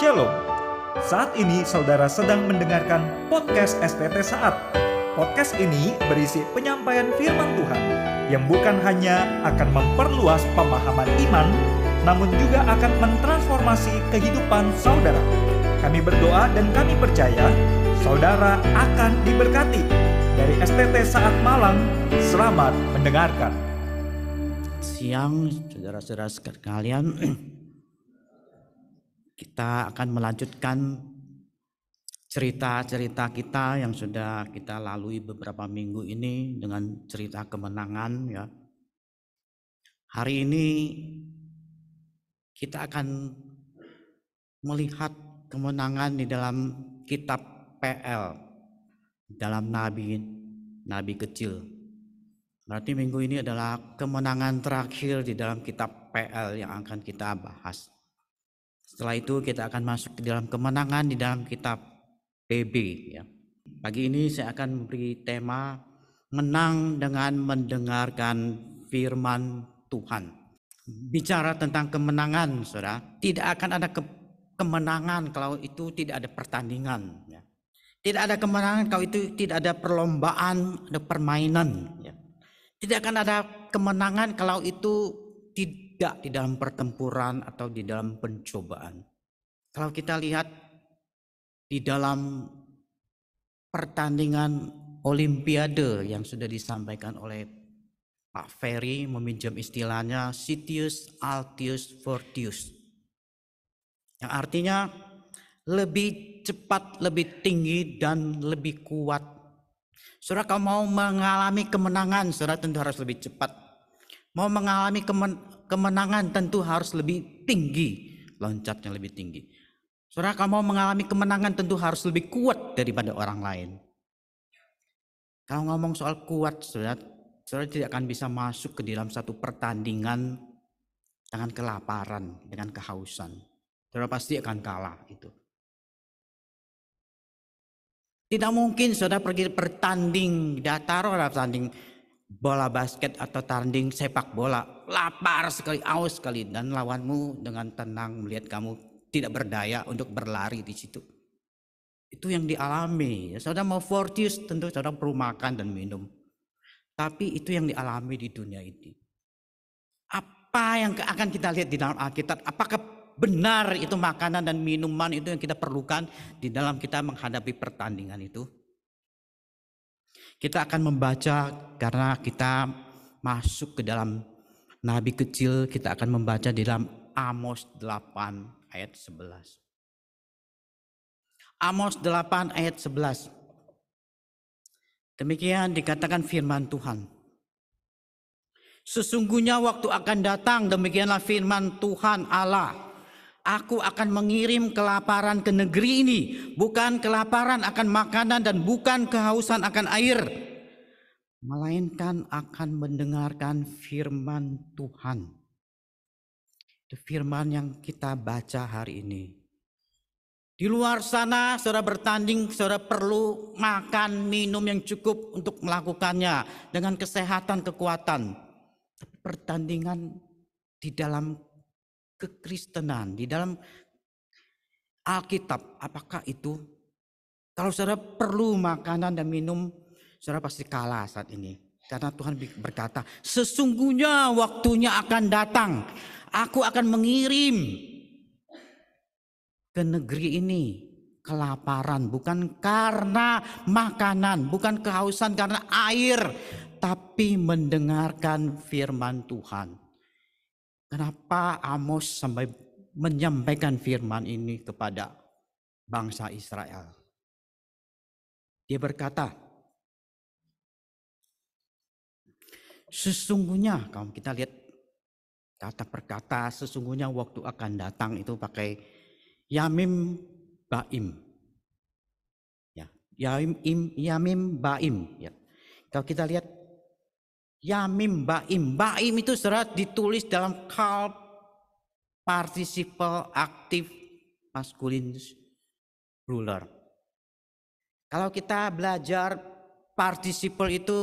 Shalom. Saat ini saudara sedang mendengarkan podcast STT Saat. Podcast ini berisi penyampaian firman Tuhan yang bukan hanya akan memperluas pemahaman iman, namun juga akan mentransformasi kehidupan saudara. Kami berdoa dan kami percaya saudara akan diberkati. Dari STT Saat Malang, selamat mendengarkan. Siang, saudara-saudara sekalian, kita akan melanjutkan cerita-cerita kita yang sudah kita lalui beberapa minggu ini dengan cerita kemenangan ya. Hari ini kita akan melihat kemenangan di dalam kitab PL dalam nabi nabi kecil. Berarti minggu ini adalah kemenangan terakhir di dalam kitab PL yang akan kita bahas. Setelah itu kita akan masuk ke dalam kemenangan di dalam kitab PB ya. Pagi ini saya akan memberi tema menang dengan mendengarkan firman Tuhan. Bicara tentang kemenangan, Saudara, tidak akan ada ke kemenangan kalau itu tidak ada pertandingan ya. Tidak ada kemenangan kalau itu tidak ada perlombaan, ada permainan ya. Tidak akan ada kemenangan kalau itu tidak di dalam pertempuran atau di dalam pencobaan. Kalau kita lihat di dalam pertandingan olimpiade yang sudah disampaikan oleh Pak Ferry meminjam istilahnya Sitius Altius Fortius. Yang artinya lebih cepat, lebih tinggi dan lebih kuat. Saudara kalau mau mengalami kemenangan, saudara tentu harus lebih cepat. Mau mengalami kemen kemenangan tentu harus lebih tinggi, loncatnya lebih tinggi. Saudara kalau mau mengalami kemenangan tentu harus lebih kuat daripada orang lain. Kalau ngomong soal kuat, saudara, saudara tidak akan bisa masuk ke dalam satu pertandingan dengan kelaparan, dengan kehausan. Saudara pasti akan kalah itu. Tidak mungkin saudara pergi bertanding, taruh bertanding bola basket atau tanding sepak bola, lapar sekali, aus sekali dan lawanmu dengan tenang melihat kamu tidak berdaya untuk berlari di situ. Itu yang dialami. Saudara mau fortius tentu saudara perlu makan dan minum. Tapi itu yang dialami di dunia ini. Apa yang akan kita lihat di dalam Alkitab? Apakah benar itu makanan dan minuman itu yang kita perlukan di dalam kita menghadapi pertandingan itu? Kita akan membaca karena kita masuk ke dalam nabi kecil, kita akan membaca di dalam Amos 8 ayat 11. Amos 8 ayat 11. Demikian dikatakan firman Tuhan. Sesungguhnya waktu akan datang demikianlah firman Tuhan Allah. Aku akan mengirim kelaparan ke negeri ini, bukan kelaparan akan makanan dan bukan kehausan akan air, melainkan akan mendengarkan firman Tuhan. Itu firman yang kita baca hari ini. Di luar sana, saudara bertanding, saudara perlu makan, minum yang cukup untuk melakukannya dengan kesehatan, kekuatan. Pertandingan di dalam kekristenan, di dalam Alkitab, apakah itu? Kalau saudara perlu makanan dan minum, saudara pasti kalah saat ini. Karena Tuhan berkata, sesungguhnya waktunya akan datang. Aku akan mengirim ke negeri ini kelaparan. Bukan karena makanan, bukan kehausan karena air. Tapi mendengarkan firman Tuhan. Kenapa Amos sampai menyampaikan firman ini kepada bangsa Israel? Dia berkata, sesungguhnya kalau kita lihat kata perkata sesungguhnya waktu akan datang itu pakai yamim baim. Ya, yamim yamim baim ya. Kalau kita lihat Yamim baim. Baim itu serat ditulis dalam kalb participle aktif maskulin ruler. Kalau kita belajar participle itu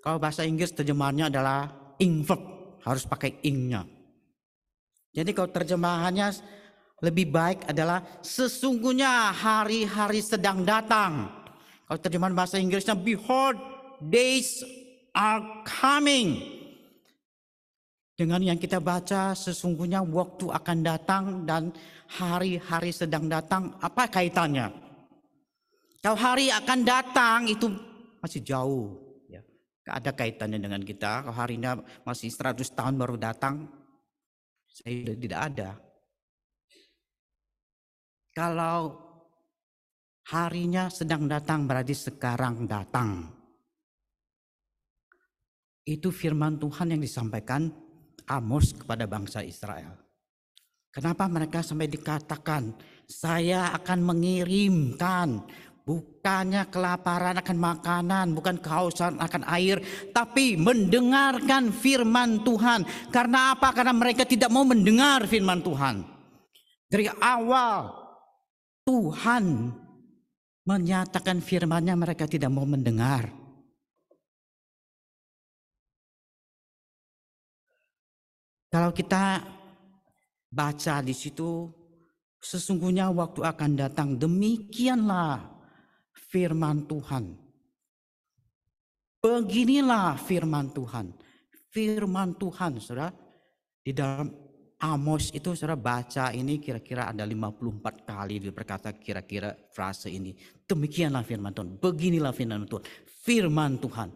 kalau bahasa Inggris terjemahannya adalah ing verb, harus pakai ingnya. Jadi kalau terjemahannya lebih baik adalah sesungguhnya hari-hari sedang datang. Kalau terjemahan bahasa Inggrisnya behold days are coming. Dengan yang kita baca sesungguhnya waktu akan datang dan hari-hari sedang datang apa kaitannya? Kalau hari akan datang itu masih jauh ya. Ada kaitannya dengan kita. Kalau harinya masih 100 tahun baru datang saya tidak ada. Kalau harinya sedang datang berarti sekarang datang. Itu firman Tuhan yang disampaikan Amos kepada bangsa Israel. Kenapa mereka sampai dikatakan, saya akan mengirimkan bukannya kelaparan akan makanan, bukan kehausan akan air, tapi mendengarkan firman Tuhan. Karena apa? Karena mereka tidak mau mendengar firman Tuhan. Dari awal Tuhan menyatakan firman-Nya mereka tidak mau mendengar. Kalau kita baca di situ, sesungguhnya waktu akan datang demikianlah firman Tuhan. Beginilah firman Tuhan. Firman Tuhan, saudara, di dalam Amos itu saudara baca ini kira-kira ada 54 kali dia berkata kira-kira frase ini. Demikianlah firman Tuhan. Beginilah firman Tuhan. Firman Tuhan.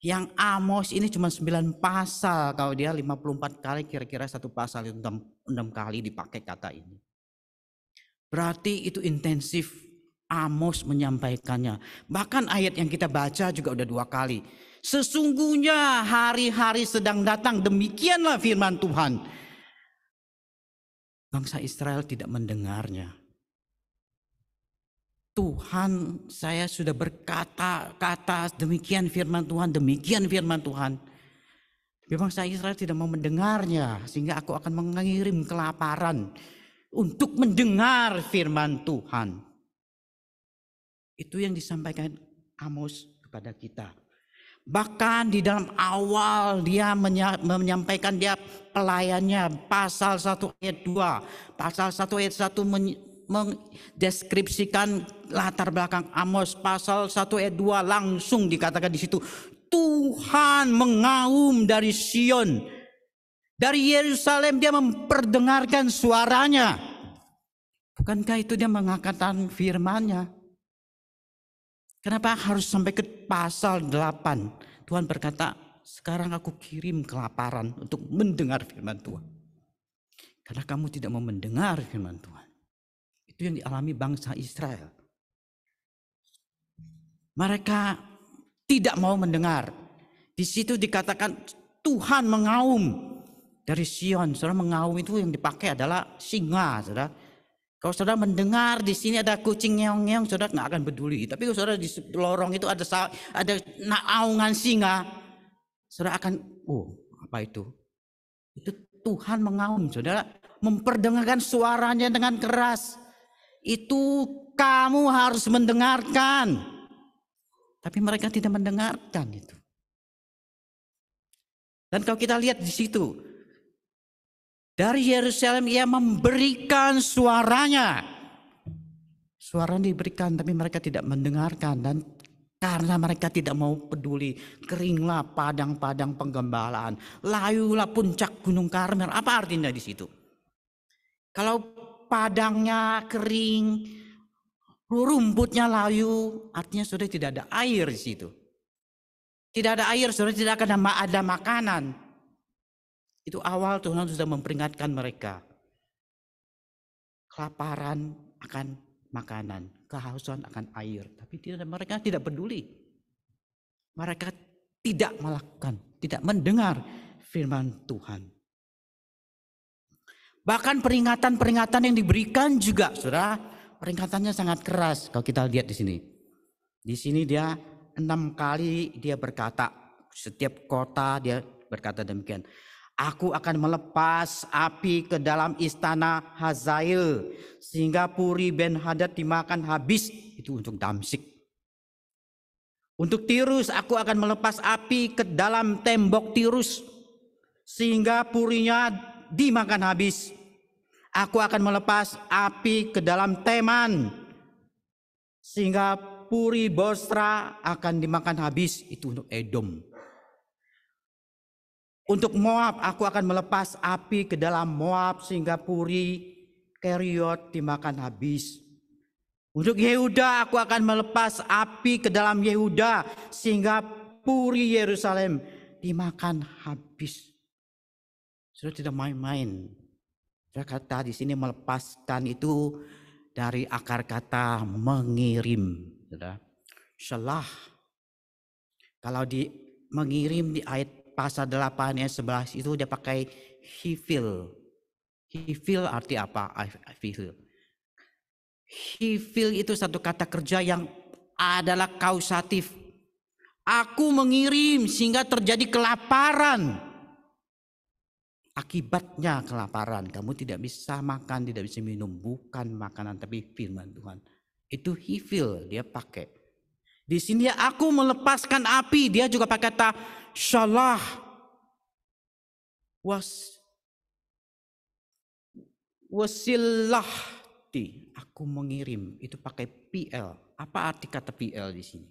Yang Amos ini cuma 9 pasal. Kalau dia 54 kali kira-kira satu pasal itu 6, 6 kali dipakai kata ini. Berarti itu intensif Amos menyampaikannya. Bahkan ayat yang kita baca juga udah dua kali. Sesungguhnya hari-hari sedang datang. Demikianlah firman Tuhan Bangsa Israel tidak mendengarnya. Tuhan, saya sudah berkata kata demikian firman Tuhan, demikian firman Tuhan. Tapi bangsa Israel tidak mau mendengarnya, sehingga aku akan mengirim kelaparan untuk mendengar firman Tuhan. Itu yang disampaikan Amos kepada kita. Bahkan di dalam awal dia menyampaikan dia pelayannya pasal 1 ayat 2. Pasal 1 ayat 1 mendeskripsikan latar belakang Amos. Pasal 1 ayat 2 langsung dikatakan di situ. Tuhan mengaum dari Sion. Dari Yerusalem dia memperdengarkan suaranya. Bukankah itu dia mengatakan firmannya? Kenapa harus sampai ke pasal 8? Tuhan berkata, sekarang aku kirim kelaparan untuk mendengar firman Tuhan. Karena kamu tidak mau mendengar firman Tuhan. Itu yang dialami bangsa Israel. Mereka tidak mau mendengar. Di situ dikatakan Tuhan mengaum dari Sion. Saudara mengaum itu yang dipakai adalah singa, saudara. Kalau saudara mendengar di sini ada kucing ngeong-ngeong, saudara nggak akan peduli. Tapi kalau saudara di lorong itu ada ada naungan singa, saudara akan, oh apa itu? Itu Tuhan mengaum, saudara memperdengarkan suaranya dengan keras. Itu kamu harus mendengarkan. Tapi mereka tidak mendengarkan itu. Dan kalau kita lihat di situ, dari Yerusalem ia memberikan suaranya. Suara diberikan tapi mereka tidak mendengarkan dan karena mereka tidak mau peduli, keringlah padang-padang penggembalaan, layulah puncak Gunung Karmel. Apa artinya di situ? Kalau padangnya kering, rumputnya layu, artinya sudah tidak ada air di situ. Tidak ada air, sudah tidak akan ada makanan. Itu awal Tuhan sudah memperingatkan mereka. Kelaparan akan makanan, kehausan akan air. Tapi tidak, mereka tidak peduli. Mereka tidak melakukan, tidak mendengar firman Tuhan. Bahkan peringatan-peringatan yang diberikan juga, saudara, peringatannya sangat keras kalau kita lihat di sini. Di sini dia enam kali dia berkata, setiap kota dia berkata demikian. Aku akan melepas api ke dalam istana Hazael sehingga Puri Ben Hadad dimakan habis. Itu untuk Damsik. Untuk Tirus aku akan melepas api ke dalam tembok Tirus sehingga purinya dimakan habis. Aku akan melepas api ke dalam Teman sehingga Puri Bosra akan dimakan habis itu untuk Edom. Untuk Moab aku akan melepas api ke dalam Moab sehingga Puri Keriot dimakan habis. Untuk Yehuda aku akan melepas api ke dalam Yehuda sehingga Puri Yerusalem dimakan habis. Sudah tidak main-main. Saya kata di sini melepaskan itu dari akar kata mengirim. Sudah. Salah. Kalau di mengirim di ayat pasal 8 ayat 11 itu dia pakai hifil. Hifil arti apa? Hifil. Hifil itu satu kata kerja yang adalah kausatif. Aku mengirim sehingga terjadi kelaparan. Akibatnya kelaparan. Kamu tidak bisa makan, tidak bisa minum. Bukan makanan tapi firman Tuhan. Itu hifil dia pakai. Di sini aku melepaskan api. Dia juga pakai kata shalah. Was wasilahti. Aku mengirim. Itu pakai PL. Apa arti kata PL di sini?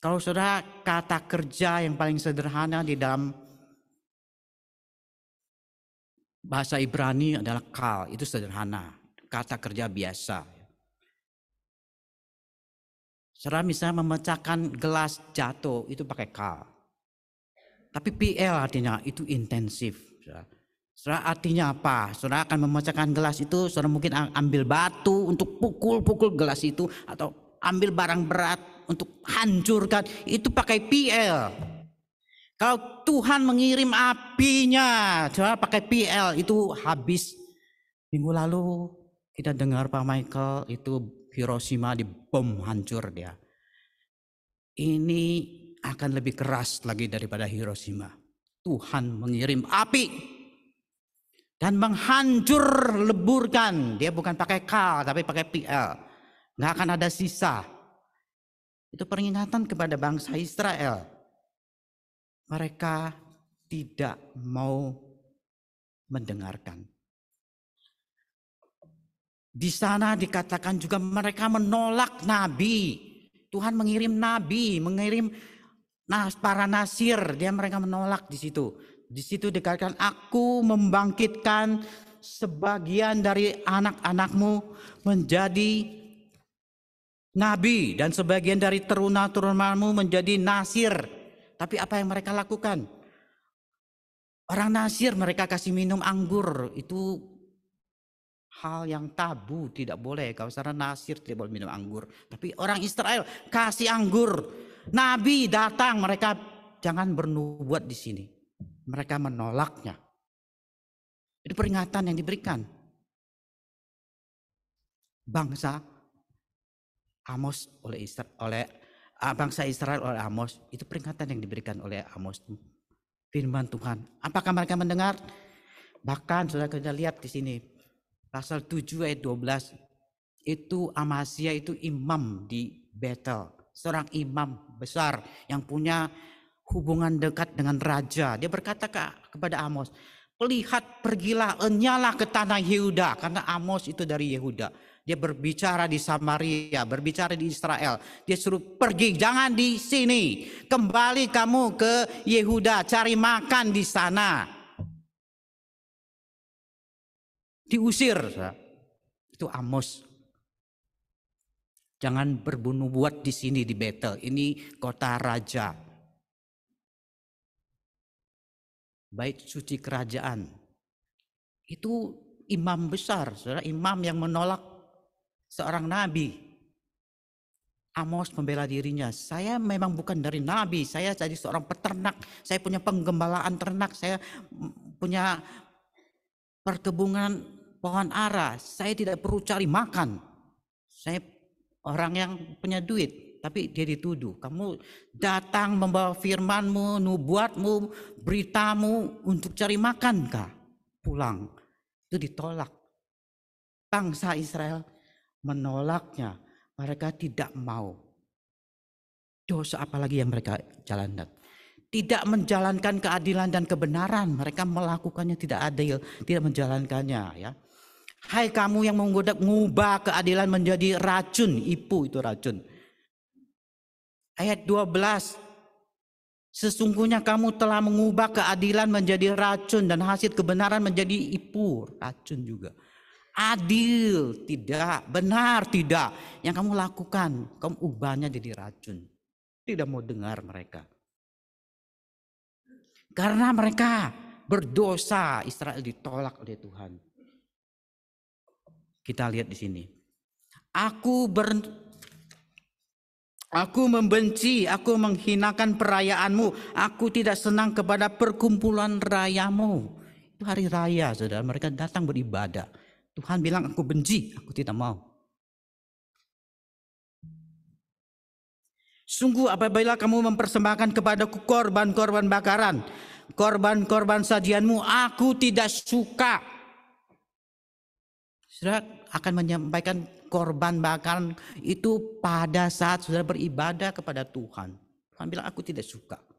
Kalau saudara kata kerja yang paling sederhana di dalam bahasa Ibrani adalah kal, itu sederhana. Kata kerja biasa. Saudara misalnya memecahkan gelas jatuh, itu pakai kal. Tapi PL artinya itu intensif. Saudara artinya apa? Saudara akan memecahkan gelas itu, saudara mungkin ambil batu untuk pukul-pukul gelas itu atau ambil barang berat untuk hancurkan itu pakai PL. Kalau Tuhan mengirim apinya, coba pakai PL itu habis. Minggu lalu kita dengar Pak Michael itu Hiroshima dibom hancur dia. Ini akan lebih keras lagi daripada Hiroshima. Tuhan mengirim api dan menghancur leburkan. Dia bukan pakai kal tapi pakai PL. Nggak akan ada sisa. Itu peringatan kepada bangsa Israel. Mereka tidak mau mendengarkan. Di sana dikatakan juga mereka menolak nabi. Tuhan mengirim nabi, mengirim para nasir, dia mereka menolak di situ. Di situ dikatakan aku membangkitkan sebagian dari anak-anakmu menjadi nabi dan sebagian dari teruna-turunamu menjadi nasir. Tapi apa yang mereka lakukan? Orang nasir mereka kasih minum anggur. Itu hal yang tabu tidak boleh. Kalau secara nasir tidak boleh minum anggur. Tapi orang Israel kasih anggur. Nabi datang mereka jangan bernubuat di sini. Mereka menolaknya. Itu peringatan yang diberikan. Bangsa Amos oleh Israel, oleh bangsa Israel oleh Amos itu peringatan yang diberikan oleh Amos firman Tuhan. Apakah mereka mendengar? Bahkan sudah kita lihat di sini pasal 7 ayat 12 itu Amasya itu imam di Betel, seorang imam besar yang punya hubungan dekat dengan raja. Dia berkata ke, kepada Amos, "Lihat, pergilah, enyalah ke tanah Yehuda karena Amos itu dari Yehuda." Dia berbicara di Samaria, berbicara di Israel. Dia suruh pergi, jangan di sini. Kembali kamu ke Yehuda, cari makan di sana. Diusir. Itu Amos. Jangan berbunuh buat di sini di Betel. Ini kota raja. Bait suci kerajaan. Itu imam besar, saudara, imam yang menolak seorang nabi. Amos membela dirinya. Saya memang bukan dari nabi, saya jadi seorang peternak. Saya punya penggembalaan ternak, saya punya perkebunan pohon ara. Saya tidak perlu cari makan. Saya orang yang punya duit, tapi dia dituduh. Kamu datang membawa firmanmu, nubuatmu, beritamu untuk cari makan kah? Pulang. Itu ditolak. Bangsa Israel menolaknya. Mereka tidak mau. Dosa apalagi yang mereka jalankan. tidak menjalankan keadilan dan kebenaran. Mereka melakukannya tidak adil, tidak menjalankannya ya. Hai kamu yang menggoda mengubah keadilan menjadi racun, ipu itu racun. Ayat 12. Sesungguhnya kamu telah mengubah keadilan menjadi racun dan hasil kebenaran menjadi ipu, racun juga. Adil tidak, benar tidak. Yang kamu lakukan, kamu ubahnya jadi racun. Tidak mau dengar mereka. Karena mereka berdosa, Israel ditolak oleh Tuhan. Kita lihat di sini. Aku ber, Aku membenci, aku menghinakan perayaanmu. Aku tidak senang kepada perkumpulan rayamu. Itu hari raya, saudara. Mereka datang beribadah. Tuhan bilang, aku benci, aku tidak mau. Sungguh apabila kamu mempersembahkan kepadaku korban-korban bakaran, korban-korban sajianmu, aku tidak suka. Saudara akan menyampaikan korban bakaran itu pada saat sudah beribadah kepada Tuhan. Tuhan bilang aku tidak suka.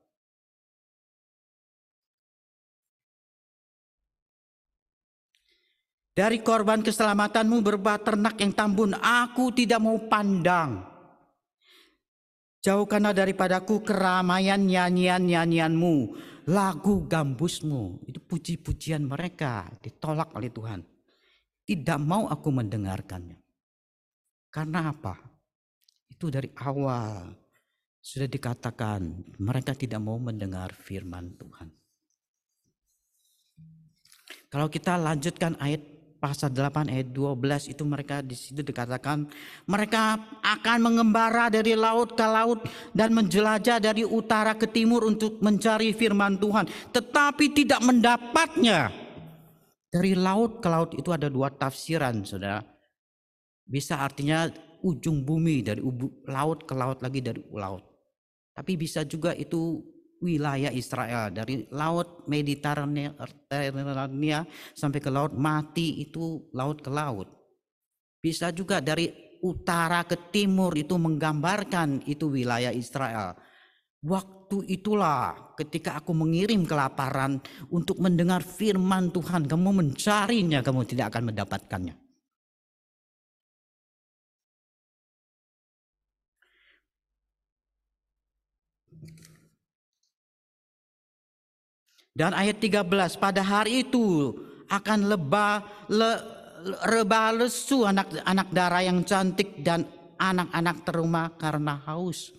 Dari korban keselamatanmu berupa ternak yang tambun, aku tidak mau pandang. Jauhkanlah daripadaku keramaian nyanyian-nyanyianmu, lagu gambusmu. Itu puji-pujian mereka ditolak oleh Tuhan. Tidak mau aku mendengarkannya. Karena apa? Itu dari awal sudah dikatakan mereka tidak mau mendengar firman Tuhan. Kalau kita lanjutkan ayat pasal 8 ayat 12 itu mereka di situ dikatakan mereka akan mengembara dari laut ke laut dan menjelajah dari utara ke timur untuk mencari firman Tuhan tetapi tidak mendapatnya. Dari laut ke laut itu ada dua tafsiran Saudara. Bisa artinya ujung bumi dari laut ke laut lagi dari laut. Tapi bisa juga itu wilayah Israel dari laut Mediterania sampai ke laut mati itu laut ke laut. Bisa juga dari utara ke timur itu menggambarkan itu wilayah Israel. Waktu itulah ketika aku mengirim kelaparan untuk mendengar firman Tuhan, kamu mencarinya, kamu tidak akan mendapatkannya. Dan ayat 13, pada hari itu akan lebah le, reba lesu anak-anak darah yang cantik dan anak-anak terumah karena haus.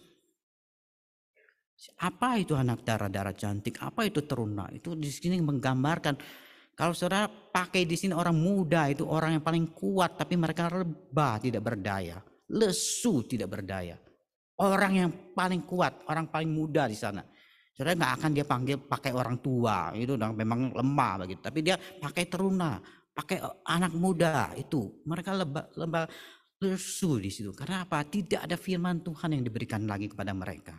Apa itu anak darah-darah cantik? Apa itu teruna? Itu di sini menggambarkan kalau saudara pakai di sini orang muda itu orang yang paling kuat tapi mereka rebah tidak berdaya, lesu tidak berdaya. Orang yang paling kuat, orang paling muda di sana. Saudara nggak akan dia panggil pakai orang tua, itu udah memang lemah begitu. Tapi dia pakai teruna, pakai anak muda itu. Mereka lebah, lebah lesu di situ. Karena apa? Tidak ada firman Tuhan yang diberikan lagi kepada mereka.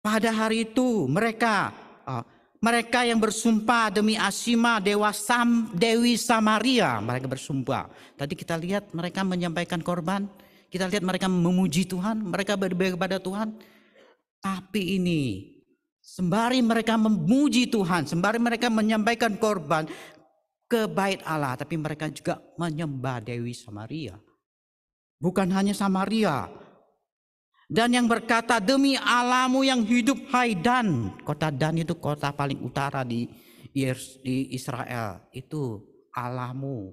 Pada hari itu mereka uh, mereka yang bersumpah demi Asima Dewa Sam, Dewi Samaria mereka bersumpah. Tadi kita lihat mereka menyampaikan korban kita lihat mereka memuji Tuhan, mereka beribadah kepada Tuhan. Tapi ini sembari mereka memuji Tuhan, sembari mereka menyampaikan korban ke bait Allah, tapi mereka juga menyembah Dewi Samaria. Bukan hanya Samaria. Dan yang berkata demi Allahmu yang hidup hai Dan. Kota Dan itu kota paling utara di Israel. Itu Allahmu,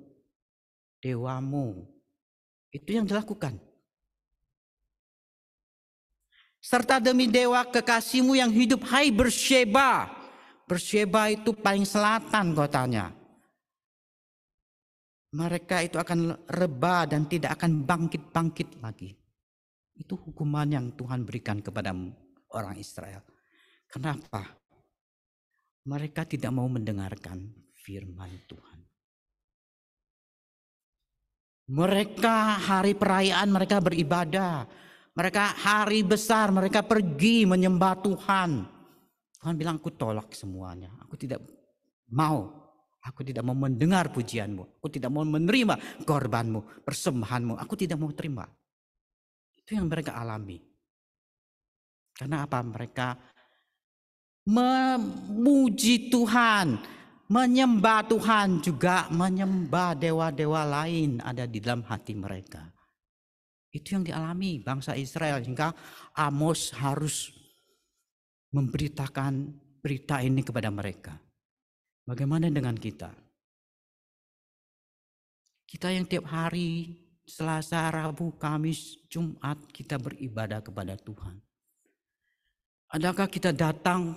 dewamu. Itu yang dilakukan serta demi dewa kekasihmu yang hidup hai bersyeba. Bersyeba itu paling selatan kotanya. Mereka itu akan reba dan tidak akan bangkit-bangkit lagi. Itu hukuman yang Tuhan berikan kepada orang Israel. Kenapa? Mereka tidak mau mendengarkan firman Tuhan. Mereka hari perayaan mereka beribadah, mereka hari besar, mereka pergi menyembah Tuhan. Tuhan bilang, aku tolak semuanya. Aku tidak mau. Aku tidak mau mendengar pujianmu. Aku tidak mau menerima korbanmu, persembahanmu. Aku tidak mau terima. Itu yang mereka alami. Karena apa? Mereka memuji Tuhan, menyembah Tuhan juga menyembah dewa-dewa lain ada di dalam hati mereka. Itu yang dialami bangsa Israel hingga Amos harus memberitakan berita ini kepada mereka. Bagaimana dengan kita? Kita yang tiap hari Selasa, Rabu, Kamis, Jumat kita beribadah kepada Tuhan. Adakah kita datang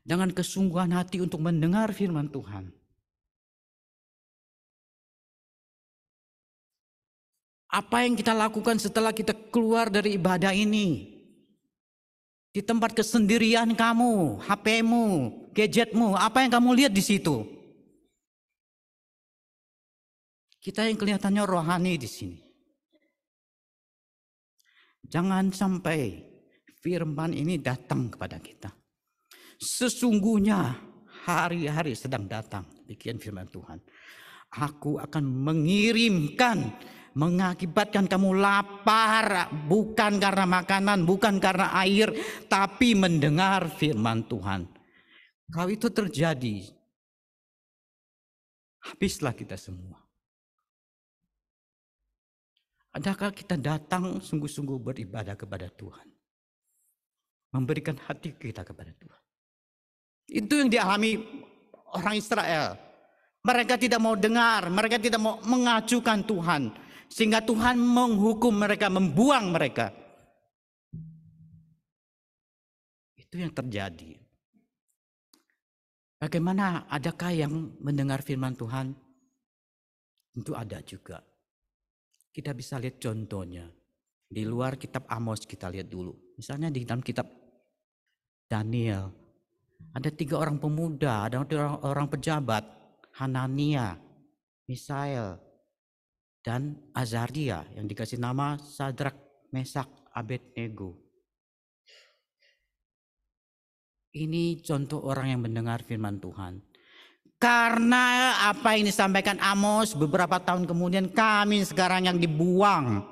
dengan kesungguhan hati untuk mendengar firman Tuhan? Apa yang kita lakukan setelah kita keluar dari ibadah ini? Di tempat kesendirian kamu, HP-mu, gadgetmu, apa yang kamu lihat di situ? Kita yang kelihatannya rohani di sini. Jangan sampai firman ini datang kepada kita. Sesungguhnya hari-hari sedang datang, demikian firman Tuhan. Aku akan mengirimkan mengakibatkan kamu lapar bukan karena makanan, bukan karena air, tapi mendengar firman Tuhan. Kalau itu terjadi, habislah kita semua. Adakah kita datang sungguh-sungguh beribadah kepada Tuhan? Memberikan hati kita kepada Tuhan. Itu yang dialami orang Israel. Mereka tidak mau dengar, mereka tidak mau mengajukan Tuhan. Sehingga Tuhan menghukum mereka, membuang mereka. Itu yang terjadi. Bagaimana adakah yang mendengar firman Tuhan? Tentu ada juga. Kita bisa lihat contohnya. Di luar kitab Amos kita lihat dulu. Misalnya di dalam kitab Daniel. Ada tiga orang pemuda, ada orang, orang pejabat. Hanania, Misael, dan Azaria yang dikasih nama Sadrak, Mesak, Abednego. Ini contoh orang yang mendengar firman Tuhan. Karena apa yang disampaikan Amos beberapa tahun kemudian kami sekarang yang dibuang.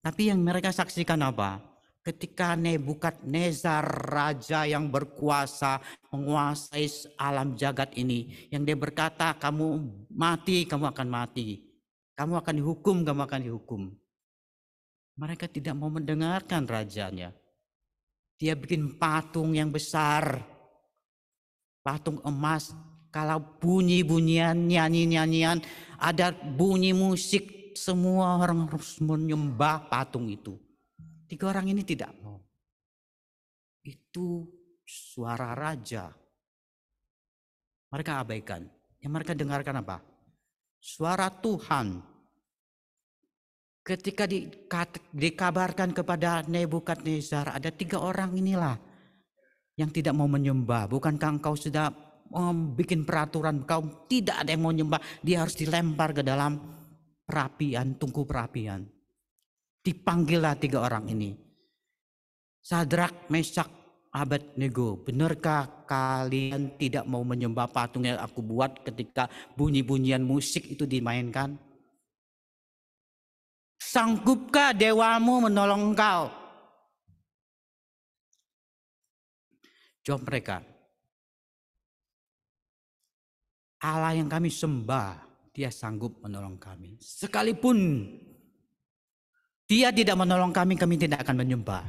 Tapi yang mereka saksikan apa? Ketika Nebukadnezar raja yang berkuasa menguasai alam jagat ini, yang dia berkata, "Kamu mati, kamu akan mati. Kamu akan dihukum, kamu akan dihukum." Mereka tidak mau mendengarkan rajanya. Dia bikin patung yang besar. Patung emas. Kalau bunyi-bunyian, nyanyi-nyanyian, ada bunyi musik, semua orang harus menyembah patung itu. Tiga orang ini tidak mau. Itu suara raja. Mereka abaikan. Yang mereka dengarkan apa? Suara Tuhan. Ketika dikabarkan kepada Nebukadnezar, ada tiga orang inilah yang tidak mau menyembah. Bukankah engkau sudah membuat peraturan kau tidak ada yang mau menyembah. Dia harus dilempar ke dalam perapian, tungku perapian. Dipanggillah tiga orang ini. Sadrak, Mesak, Abednego, benarkah kalian tidak mau menyembah patung yang aku buat ketika bunyi-bunyian musik itu dimainkan? Sanggupkah dewamu menolong engkau? Jawab mereka. Allah yang kami sembah, dia sanggup menolong kami. Sekalipun dia tidak menolong kami, kami tidak akan menyembah.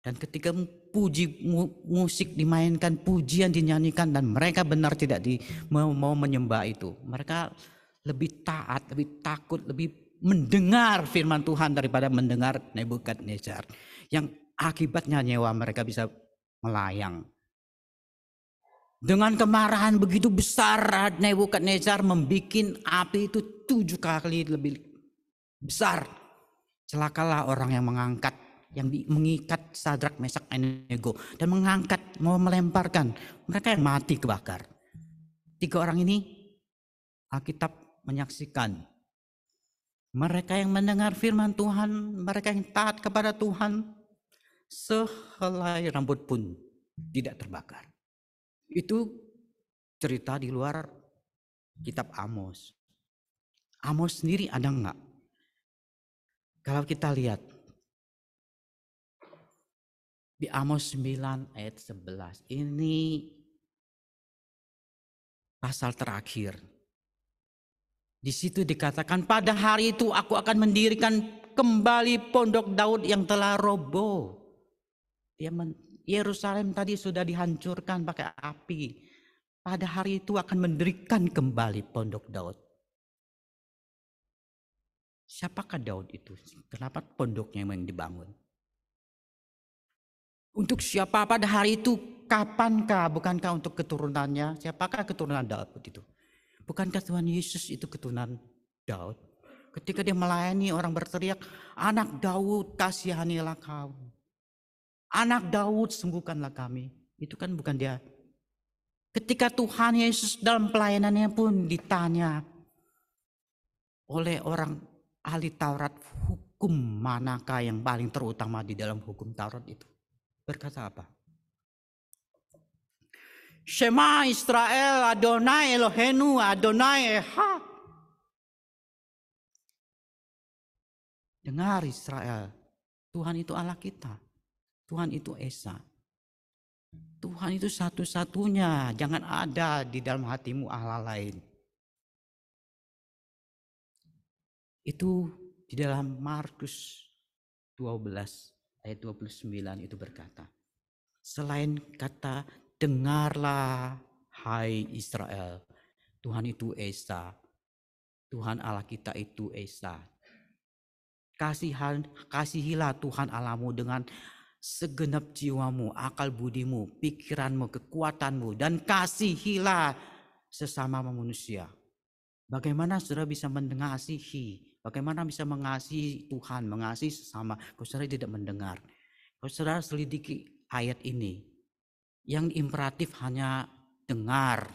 Dan ketika puji musik dimainkan, pujian dinyanyikan dan mereka benar tidak di, mau, mau menyembah itu. Mereka lebih taat, lebih takut, lebih mendengar firman Tuhan daripada mendengar Nebukadnezar. Yang akibatnya nyewa mereka bisa melayang. Dengan kemarahan begitu besar Nebukadnezar membuat api itu tujuh kali lebih besar. Celakalah orang yang mengangkat, yang mengikat Sadrak, Mesak, Abednego dan mengangkat mau melemparkan. Mereka yang mati kebakar. Tiga orang ini Alkitab menyaksikan mereka yang mendengar firman Tuhan, mereka yang taat kepada Tuhan, sehelai rambut pun tidak terbakar. Itu cerita di luar kitab Amos. Amos sendiri ada enggak? Kalau kita lihat, Di Amos 9 ayat 11. Ini pasal terakhir. Di situ dikatakan pada hari itu aku akan mendirikan kembali pondok Daud yang telah roboh. Dia Yerusalem tadi sudah dihancurkan pakai api. Pada hari itu akan mendirikan kembali pondok Daud. Siapakah Daud itu? Kenapa pondoknya yang dibangun? Untuk siapa pada hari itu? Kapankah? Bukankah untuk keturunannya? Siapakah keturunan Daud itu? Bukankah Tuhan Yesus itu keturunan Daud? Ketika dia melayani orang berteriak, anak Daud kasihanilah kau. Anak Daud sembuhkanlah kami. Itu kan bukan dia. Ketika Tuhan Yesus dalam pelayanannya pun ditanya oleh orang ahli Taurat, hukum manakah yang paling terutama di dalam hukum Taurat itu? Berkata apa? Shema Israel Adonai Elohenu Adonai Echad. Dengar Israel, Tuhan itu Allah kita. Tuhan itu Esa. Tuhan itu satu-satunya, jangan ada di dalam hatimu Allah lain. Itu di dalam Markus 12 ayat 29 itu berkata, selain kata dengarlah hai Israel, Tuhan itu Esa. Tuhan Allah kita itu Esa. Kasihan, kasihilah Tuhan Allahmu dengan segenap jiwamu, akal budimu, pikiranmu, kekuatanmu, dan kasihilah sesama manusia. Bagaimana saudara bisa mengasihi? Bagaimana bisa mengasihi Tuhan, mengasihi sesama? Kau saudara tidak mendengar. Kau saudara selidiki ayat ini. Yang imperatif hanya dengar.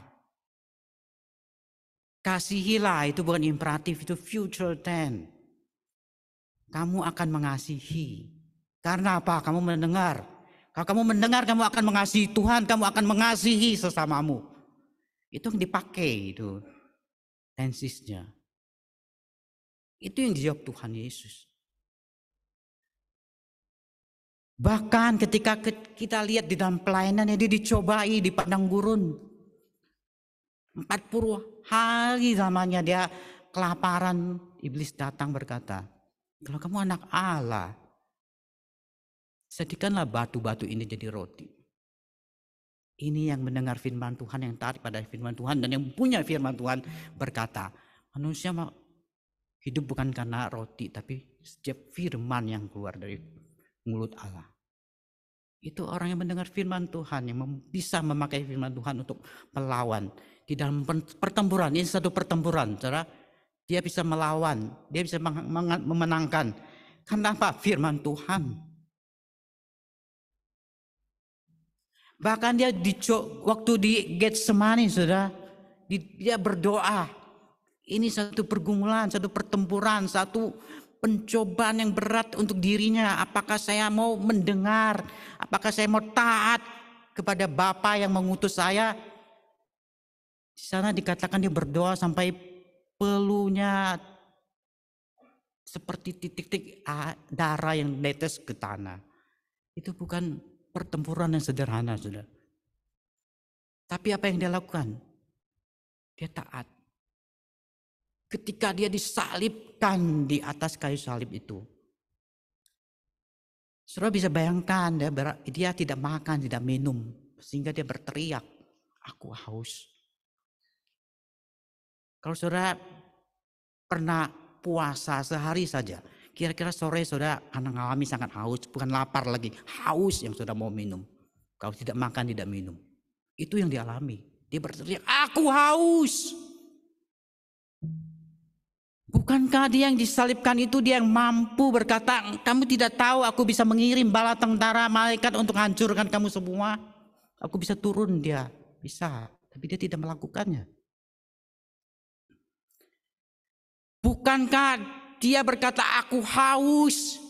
Kasihilah itu bukan imperatif, itu future tense. Kamu akan mengasihi. Karena apa? Kamu mendengar. Kalau kamu mendengar, kamu akan mengasihi Tuhan, kamu akan mengasihi sesamamu. Itu yang dipakai itu. Tensisnya. Itu yang dijawab Tuhan Yesus. Bahkan ketika kita lihat di dalam pelayanannya dia dicobai di padang gurun. 40 hari lamanya dia kelaparan. Iblis datang berkata, kalau kamu anak Allah, sedikanlah batu-batu ini jadi roti. Ini yang mendengar firman Tuhan, yang tarik pada firman Tuhan, dan yang punya firman Tuhan berkata, manusia hidup bukan karena roti, tapi setiap firman yang keluar dari mulut Allah. Itu orang yang mendengar firman Tuhan yang bisa memakai firman Tuhan untuk melawan di dalam pertempuran. Ini satu pertempuran, saudara. Dia bisa melawan, dia bisa memenangkan. Karena apa? Firman Tuhan. Bahkan dia di waktu di Getsemani, saudara, dia berdoa. Ini satu pergumulan, satu pertempuran, satu pencobaan yang berat untuk dirinya. Apakah saya mau mendengar? Apakah saya mau taat kepada Bapa yang mengutus saya? Di sana dikatakan dia berdoa sampai pelunya seperti titik-titik darah yang netes ke tanah. Itu bukan pertempuran yang sederhana, sudah. Tapi apa yang dia lakukan? Dia taat ketika dia disalibkan di atas kayu salib itu. Saudara bisa bayangkan dia, dia tidak makan, tidak minum. Sehingga dia berteriak, aku haus. Kalau saudara pernah puasa sehari saja, kira-kira sore saudara akan mengalami sangat haus, bukan lapar lagi, haus yang saudara mau minum. Kalau tidak makan, tidak minum. Itu yang dialami. Dia berteriak, aku haus. Bukankah dia yang disalibkan itu dia yang mampu berkata, kamu tidak tahu aku bisa mengirim bala tentara malaikat untuk hancurkan kamu semua. Aku bisa turun dia, bisa. Tapi dia tidak melakukannya. Bukankah dia berkata, aku haus.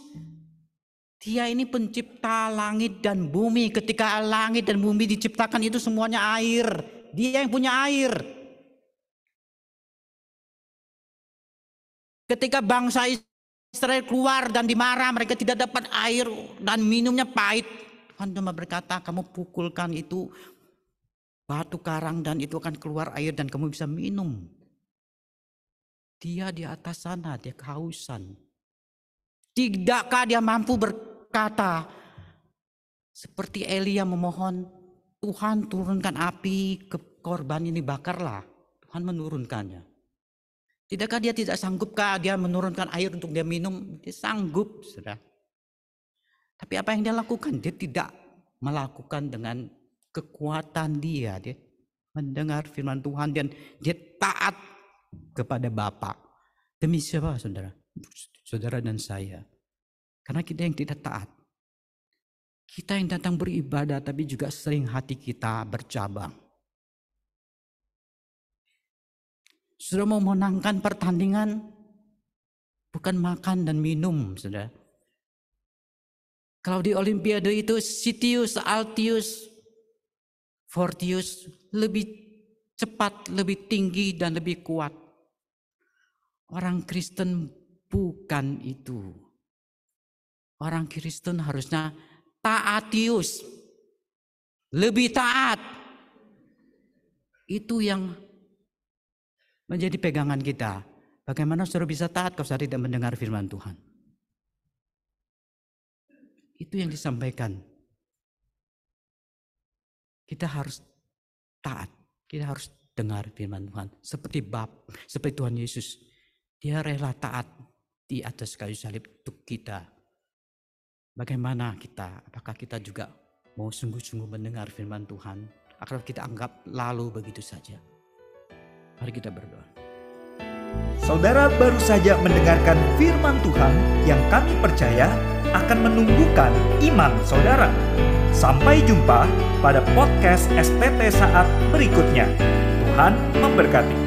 Dia ini pencipta langit dan bumi. Ketika langit dan bumi diciptakan itu semuanya air. Dia yang punya air. Ketika bangsa Israel keluar dan dimarah, mereka tidak dapat air dan minumnya pahit. Tuhan cuma berkata, kamu pukulkan itu batu karang dan itu akan keluar air dan kamu bisa minum. Dia di atas sana, dia kehausan. Tidakkah dia mampu berkata seperti Elia memohon, Tuhan turunkan api ke korban ini bakarlah. Tuhan menurunkannya. Tidakkah dia tidak sanggupkah dia menurunkan air untuk dia minum? Dia sanggup, sudah. Tapi apa yang dia lakukan? Dia tidak melakukan dengan kekuatan dia. Dia mendengar firman Tuhan dan dia taat kepada Bapa. Demi siapa saudara? Saudara dan saya. Karena kita yang tidak taat. Kita yang datang beribadah tapi juga sering hati kita bercabang. Sudah mau menangkan pertandingan bukan makan dan minum, saudara. Kalau di Olimpiade itu Sitius, Altius, Fortius lebih cepat, lebih tinggi dan lebih kuat. Orang Kristen bukan itu. Orang Kristen harusnya taatius. Lebih taat. Itu yang menjadi pegangan kita. Bagaimana saudara bisa taat kalau saudara tidak mendengar firman Tuhan? Itu yang disampaikan. Kita harus taat. Kita harus dengar firman Tuhan. Seperti bab, seperti Tuhan Yesus. Dia rela taat di atas kayu salib untuk kita. Bagaimana kita? Apakah kita juga mau sungguh-sungguh mendengar firman Tuhan? Agar kita anggap lalu begitu saja. Mari kita berdoa. Saudara baru saja mendengarkan firman Tuhan yang kami percaya akan menumbuhkan iman saudara. Sampai jumpa pada podcast STT saat berikutnya. Tuhan memberkati.